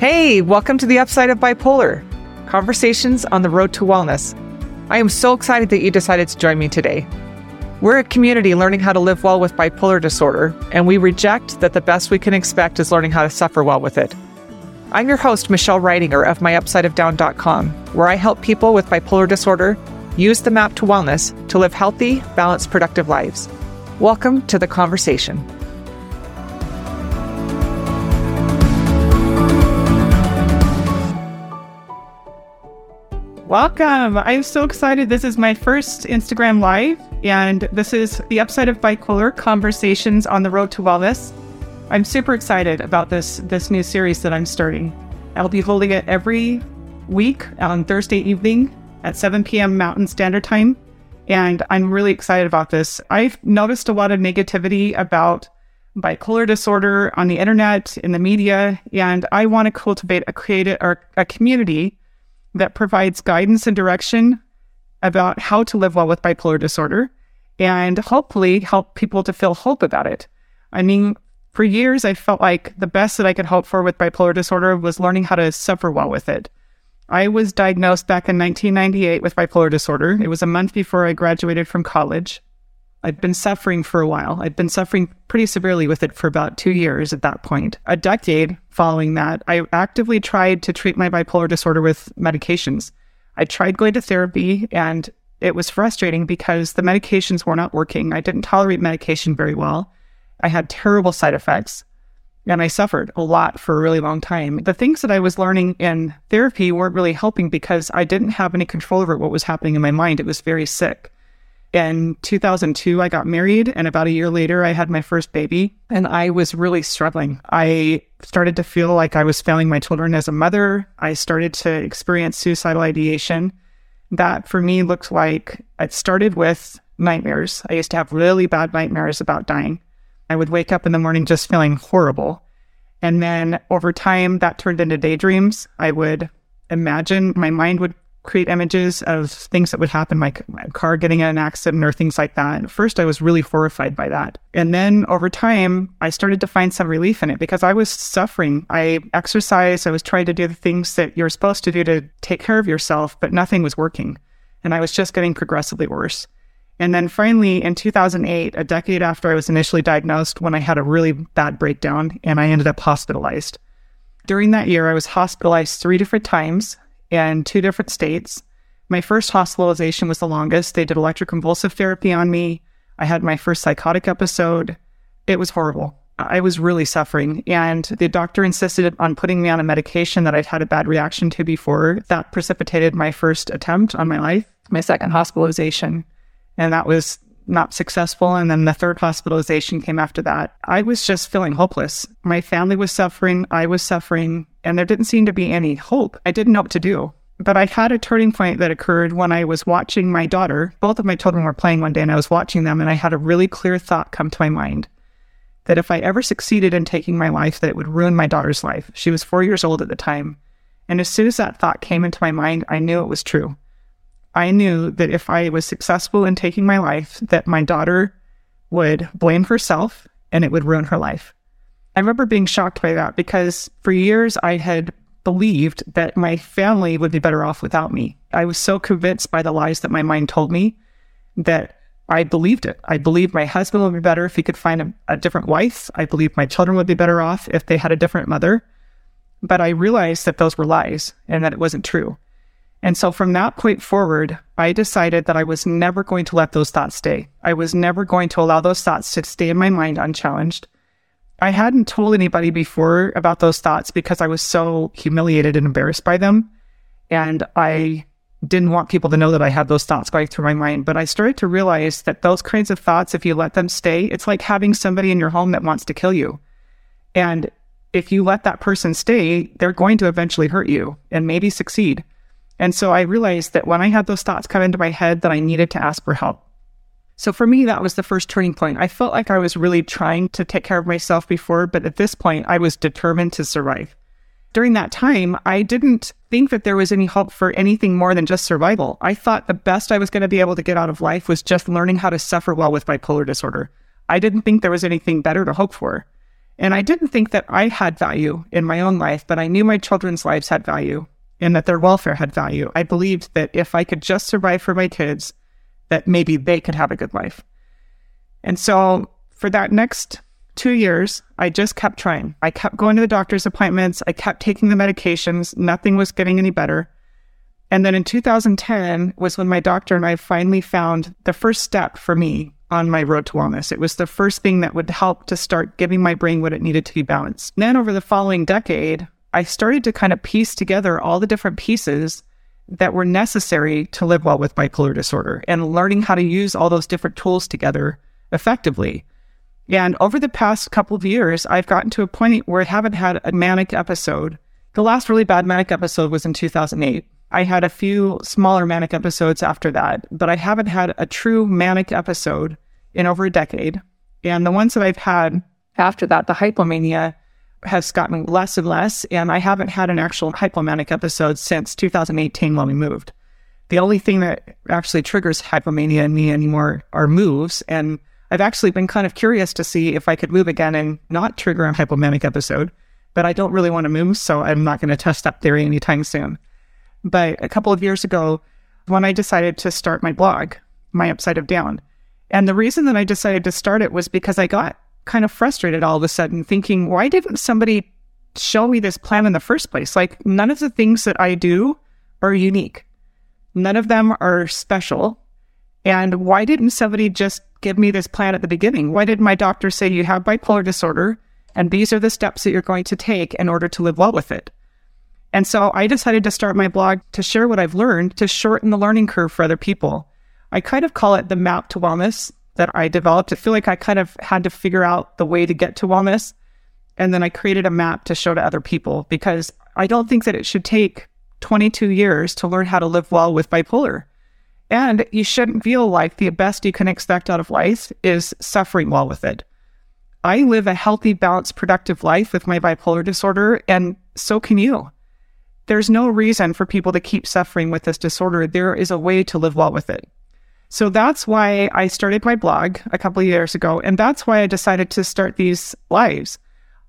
Hey, welcome to the Upside of Bipolar Conversations on the Road to Wellness. I am so excited that you decided to join me today. We're a community learning how to live well with bipolar disorder, and we reject that the best we can expect is learning how to suffer well with it. I'm your host, Michelle Reidinger of myupsideofdown.com, where I help people with bipolar disorder use the map to wellness to live healthy, balanced, productive lives. Welcome to the conversation. Welcome. I'm so excited. This is my first Instagram Live, and this is the Upside of Bipolar Conversations on the Road to Wellness. I'm super excited about this this new series that I'm starting. I'll be holding it every week on Thursday evening at 7 p.m. Mountain Standard Time, and I'm really excited about this. I've noticed a lot of negativity about bipolar disorder on the internet, in the media, and I want to cultivate a creative or a community that provides guidance and direction about how to live well with bipolar disorder and hopefully help people to feel hope about it. I mean, for years, I felt like the best that I could hope for with bipolar disorder was learning how to suffer well with it. I was diagnosed back in 1998 with bipolar disorder. It was a month before I graduated from college. I'd been suffering for a while. I'd been suffering pretty severely with it for about two years at that point. A decade following that, I actively tried to treat my bipolar disorder with medications. I tried going to therapy and it was frustrating because the medications were not working. I didn't tolerate medication very well. I had terrible side effects and I suffered a lot for a really long time. The things that I was learning in therapy weren't really helping because I didn't have any control over what was happening in my mind. It was very sick. In 2002, I got married, and about a year later, I had my first baby, and I was really struggling. I started to feel like I was failing my children as a mother. I started to experience suicidal ideation. That for me looked like it started with nightmares. I used to have really bad nightmares about dying. I would wake up in the morning just feeling horrible. And then over time, that turned into daydreams. I would imagine my mind would create images of things that would happen, like my car getting in an accident or things like that. At first, I was really horrified by that. And then over time, I started to find some relief in it because I was suffering. I exercised, I was trying to do the things that you're supposed to do to take care of yourself, but nothing was working. And I was just getting progressively worse. And then finally, in 2008, a decade after I was initially diagnosed, when I had a really bad breakdown and I ended up hospitalized. During that year, I was hospitalized three different times in two different states. My first hospitalization was the longest. They did electroconvulsive therapy on me. I had my first psychotic episode. It was horrible. I was really suffering. And the doctor insisted on putting me on a medication that I'd had a bad reaction to before. That precipitated my first attempt on my life, my second hospitalization. And that was not successful. And then the third hospitalization came after that. I was just feeling hopeless. My family was suffering. I was suffering and there didn't seem to be any hope. I didn't know what to do. But I had a turning point that occurred when I was watching my daughter. Both of my children were playing one day and I was watching them and I had a really clear thought come to my mind that if I ever succeeded in taking my life, that it would ruin my daughter's life. She was four years old at the time. And as soon as that thought came into my mind, I knew it was true. I knew that if I was successful in taking my life, that my daughter would blame herself and it would ruin her life. I remember being shocked by that because for years I had believed that my family would be better off without me. I was so convinced by the lies that my mind told me that I believed it. I believed my husband would be better if he could find a, a different wife. I believed my children would be better off if they had a different mother. But I realized that those were lies and that it wasn't true. And so from that point forward, I decided that I was never going to let those thoughts stay. I was never going to allow those thoughts to stay in my mind unchallenged. I hadn't told anybody before about those thoughts because I was so humiliated and embarrassed by them. And I didn't want people to know that I had those thoughts going through my mind. But I started to realize that those kinds of thoughts, if you let them stay, it's like having somebody in your home that wants to kill you. And if you let that person stay, they're going to eventually hurt you and maybe succeed. And so I realized that when I had those thoughts come into my head that I needed to ask for help. So for me, that was the first turning point. I felt like I was really trying to take care of myself before, but at this point, I was determined to survive. During that time, I didn't think that there was any hope for anything more than just survival. I thought the best I was going to be able to get out of life was just learning how to suffer well with bipolar disorder. I didn't think there was anything better to hope for. And I didn't think that I had value in my own life, but I knew my children's lives had value and that their welfare had value. I believed that if I could just survive for my kids, that maybe they could have a good life. And so for that next two years, I just kept trying. I kept going to the doctor's appointments. I kept taking the medications. Nothing was getting any better. And then in 2010 was when my doctor and I finally found the first step for me on my road to wellness. It was the first thing that would help to start giving my brain what it needed to be balanced. And then over the following decade, I started to kind of piece together all the different pieces that were necessary to live well with bipolar disorder and learning how to use all those different tools together effectively. And over the past couple of years, I've gotten to a point where I haven't had a manic episode. The last really bad manic episode was in 2008. I had a few smaller manic episodes after that, but I haven't had a true manic episode in over a decade. And the ones that I've had after that, the hypomania, has gotten less and less. And I haven't had an actual hypomanic episode since 2018 when we moved. The only thing that actually triggers hypomania in me anymore are moves. And I've actually been kind of curious to see if I could move again and not trigger a hypomanic episode. But I don't really want to move, so I'm not going to test that theory anytime soon. But a couple of years ago, when I decided to start my blog, My Upside of Down, and the reason that I decided to start it was because I got kind of frustrated all of a sudden, thinking, why didn't somebody show me this plan in the first place? Like, none of the things that I do are unique, none of them are special. And why didn't somebody just give me this plan at the beginning? Why did my doctor say you have bipolar disorder and these are the steps that you're going to take in order to live well with it? And so I decided to start my blog to share what I've learned to shorten the learning curve for other people. I kind of call it the map to wellness that I developed. I feel like I kind of had to figure out the way to get to wellness. And then I created a map to show to other people because I don't think that it should take 22 years to learn how to live well with bipolar. And you shouldn't feel like the best you can expect out of life is suffering well with it. I live a healthy, balanced, productive life with my bipolar disorder, and so can you. There's no reason for people to keep suffering with this disorder. There is a way to live well with it. So that's why I started my blog a couple of years ago. And that's why I decided to start these lives.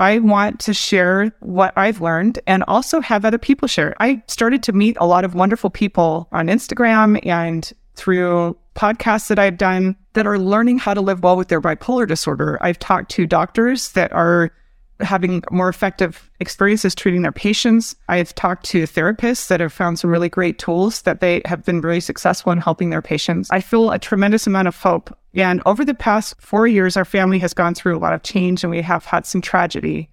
I want to share what I've learned and also have other people share. I started to meet a lot of wonderful people on Instagram and through podcasts that I've done that are learning how to live well with their bipolar disorder. I've talked to doctors that are having more effective experiences treating their patients. I've talked to therapists that have found some really great tools that they have been really successful in helping their patients. I feel a tremendous amount of hope. And over the past four years, our family has gone through a lot of change and we have had some tragedy.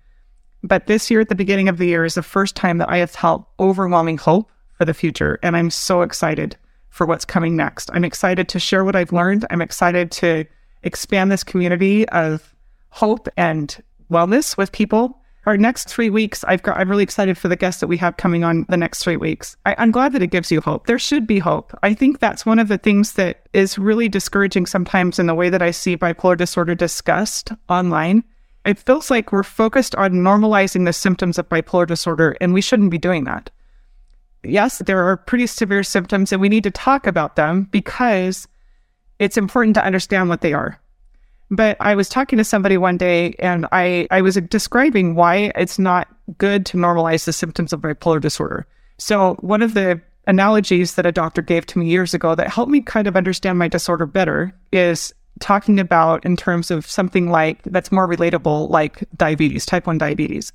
But this year, at the beginning of the year, is the first time that I have felt overwhelming hope for the future. And I'm so excited for what's coming next. I'm excited to share what I've learned. I'm excited to expand this community of hope and wellness with people. Our next three weeks, I've got, I'm really excited for the guests that we have coming on the next three weeks. I, I'm glad that it gives you hope. There should be hope. I think that's one of the things that is really discouraging sometimes in the way that I see bipolar disorder discussed online. It feels like we're focused on normalizing the symptoms of bipolar disorder, and we shouldn't be doing that. Yes, there are pretty severe symptoms, and we need to talk about them because it's important to understand what they are. But I was talking to somebody one day and I, I was describing why it's not good to normalize the symptoms of bipolar disorder. So, one of the analogies that a doctor gave to me years ago that helped me kind of understand my disorder better is talking about in terms of something like that's more relatable, like diabetes, type 1 diabetes.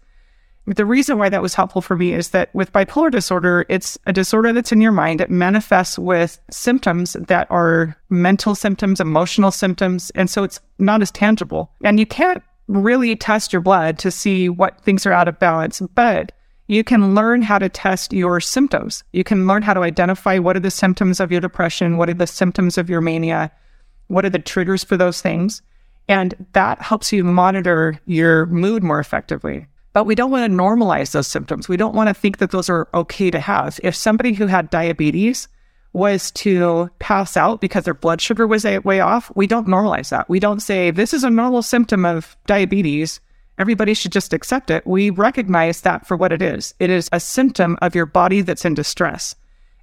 The reason why that was helpful for me is that with bipolar disorder, it's a disorder that's in your mind. It manifests with symptoms that are mental symptoms, emotional symptoms. And so it's not as tangible. And you can't really test your blood to see what things are out of balance, but you can learn how to test your symptoms. You can learn how to identify what are the symptoms of your depression, what are the symptoms of your mania, what are the triggers for those things. And that helps you monitor your mood more effectively. But we don't want to normalize those symptoms. We don't want to think that those are okay to have. If somebody who had diabetes was to pass out because their blood sugar was way off, we don't normalize that. We don't say, this is a normal symptom of diabetes. Everybody should just accept it. We recognize that for what it is. It is a symptom of your body that's in distress,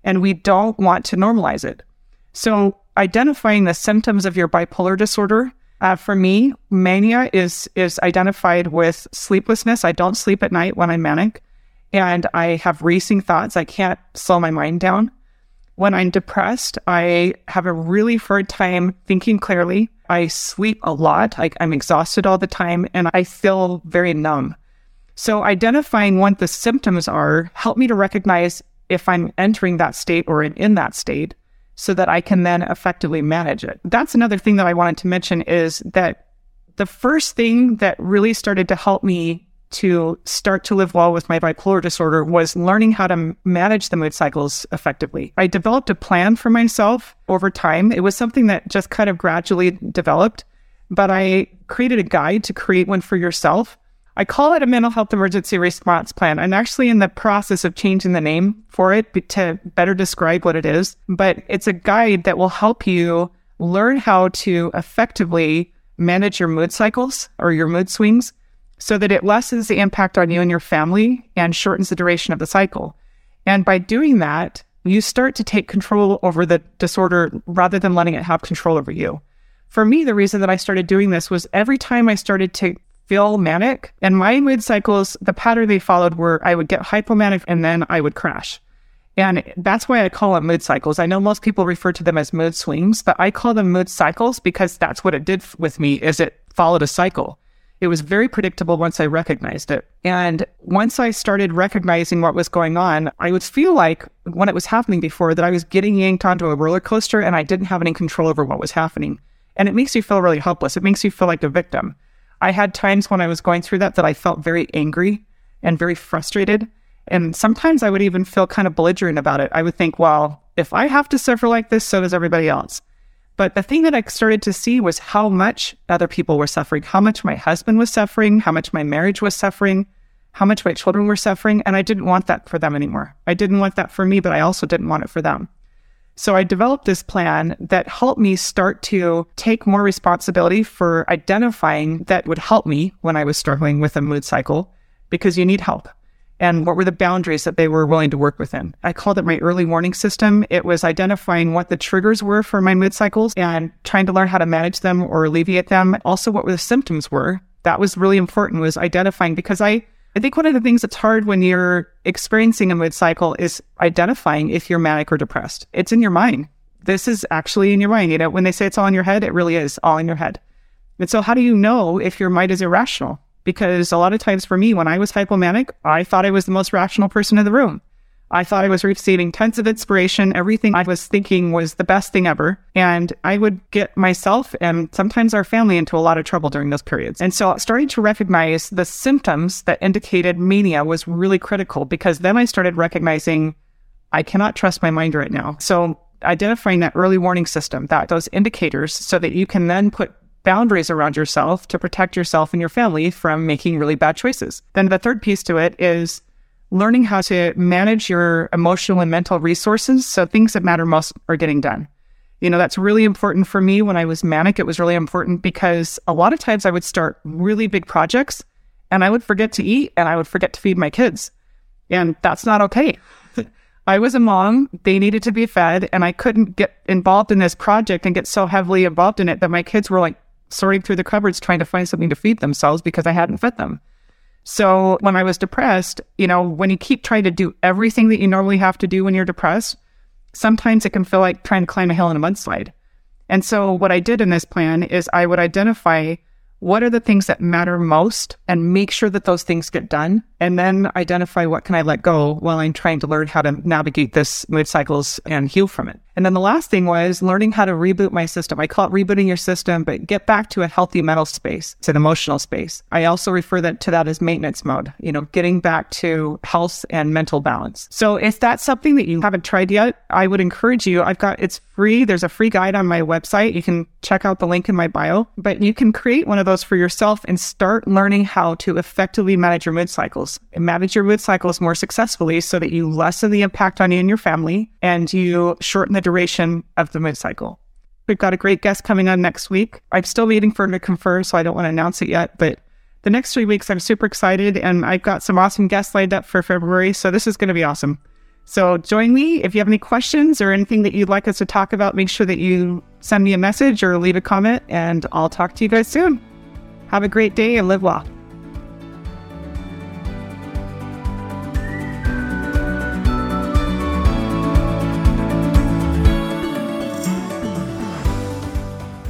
and we don't want to normalize it. So, identifying the symptoms of your bipolar disorder Uh, for me, mania is is identified with sleeplessness. I don't sleep at night when I'm manic, and I have racing thoughts. I can't slow my mind down. When I'm depressed, I have a really hard time thinking clearly. I sleep a lot. I, I'm exhausted all the time, and I feel very numb. So, identifying what the symptoms are help me to recognize if I'm entering that state or in, in that state so that I can then effectively manage it. That's another thing that I wanted to mention is that the first thing that really started to help me to start to live well with my bipolar disorder was learning how to manage the mood cycles effectively. I developed a plan for myself over time. It was something that just kind of gradually developed, but I created a guide to create one for yourself. I call it a mental health emergency response plan. I'm actually in the process of changing the name for it to better describe what it is, but it's a guide that will help you learn how to effectively manage your mood cycles or your mood swings so that it lessens the impact on you and your family and shortens the duration of the cycle. And by doing that, you start to take control over the disorder rather than letting it have control over you. For me, the reason that I started doing this was every time I started to feel manic and my mood cycles, the pattern they followed were I would get hypomanic and then I would crash. And that's why I call them mood cycles. I know most people refer to them as mood swings, but I call them mood cycles because that's what it did with me is it followed a cycle. It was very predictable once I recognized it. And once I started recognizing what was going on, I would feel like when it was happening before that I was getting yanked onto a roller coaster and I didn't have any control over what was happening. And it makes you feel really helpless. It makes you feel like a victim. I had times when I was going through that that I felt very angry and very frustrated. And sometimes I would even feel kind of belligerent about it. I would think, well, if I have to suffer like this, so does everybody else. But the thing that I started to see was how much other people were suffering, how much my husband was suffering, how much my marriage was suffering, how much my children were suffering. And I didn't want that for them anymore. I didn't want that for me, but I also didn't want it for them. So I developed this plan that helped me start to take more responsibility for identifying that would help me when I was struggling with a mood cycle because you need help and what were the boundaries that they were willing to work within. I called it my early warning system. It was identifying what the triggers were for my mood cycles and trying to learn how to manage them or alleviate them. Also, what were the symptoms were. That was really important was identifying because I, I think one of the things that's hard when you're experiencing a mood cycle is identifying if you're manic or depressed. It's in your mind. This is actually in your mind. You know, when they say it's all in your head, it really is all in your head. And so how do you know if your mind is irrational? because a lot of times for me, when I was hypomanic, I thought I was the most rational person in the room. I thought I was receiving tons of inspiration. Everything I was thinking was the best thing ever. And I would get myself and sometimes our family into a lot of trouble during those periods. And so starting to recognize the symptoms that indicated mania was really critical because then I started recognizing I cannot trust my mind right now. So identifying that early warning system, that those indicators so that you can then put boundaries around yourself to protect yourself and your family from making really bad choices. Then the third piece to it is learning how to manage your emotional and mental resources so things that matter most are getting done. You know, that's really important for me when I was manic. It was really important because a lot of times I would start really big projects and I would forget to eat and I would forget to feed my kids. And that's not okay. I was a mom, they needed to be fed, and I couldn't get involved in this project and get so heavily involved in it that my kids were like sorting through the cupboards trying to find something to feed themselves because I hadn't fed them. So when I was depressed, you know, when you keep trying to do everything that you normally have to do when you're depressed, sometimes it can feel like trying to climb a hill in a mudslide. And so what I did in this plan is I would identify what are the things that matter most and make sure that those things get done and then identify what can I let go while I'm trying to learn how to navigate this mood cycles and heal from it. And then the last thing was learning how to reboot my system. I call it rebooting your system, but get back to a healthy mental space. It's an emotional space. I also refer that to that as maintenance mode, you know, getting back to health and mental balance. So if that's something that you haven't tried yet, I would encourage you. I've got, it's free. There's a free guide on my website. You can check out the link in my bio, but you can create one of those for yourself and start learning how to effectively manage your mood cycles and manage your mood cycles more successfully so that you lessen the impact on you and your family and you shorten the duration of the mood cycle. We've got a great guest coming on next week. I'm still waiting for him to confirm, so I don't want to announce it yet. But the next three weeks, I'm super excited, and I've got some awesome guests lined up for February. So this is going to be awesome. So join me. If you have any questions or anything that you'd like us to talk about, make sure that you send me a message or leave a comment, and I'll talk to you guys soon. Have a great day and live well.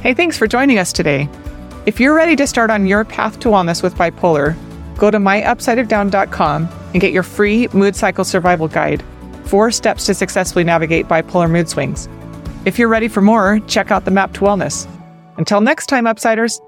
Hey, thanks for joining us today. If you're ready to start on your path to wellness with bipolar, go to myupsideofdown.com and get your free mood cycle survival guide Four Steps to Successfully Navigate Bipolar Mood Swings. If you're ready for more, check out the Map to Wellness. Until next time, Upsiders.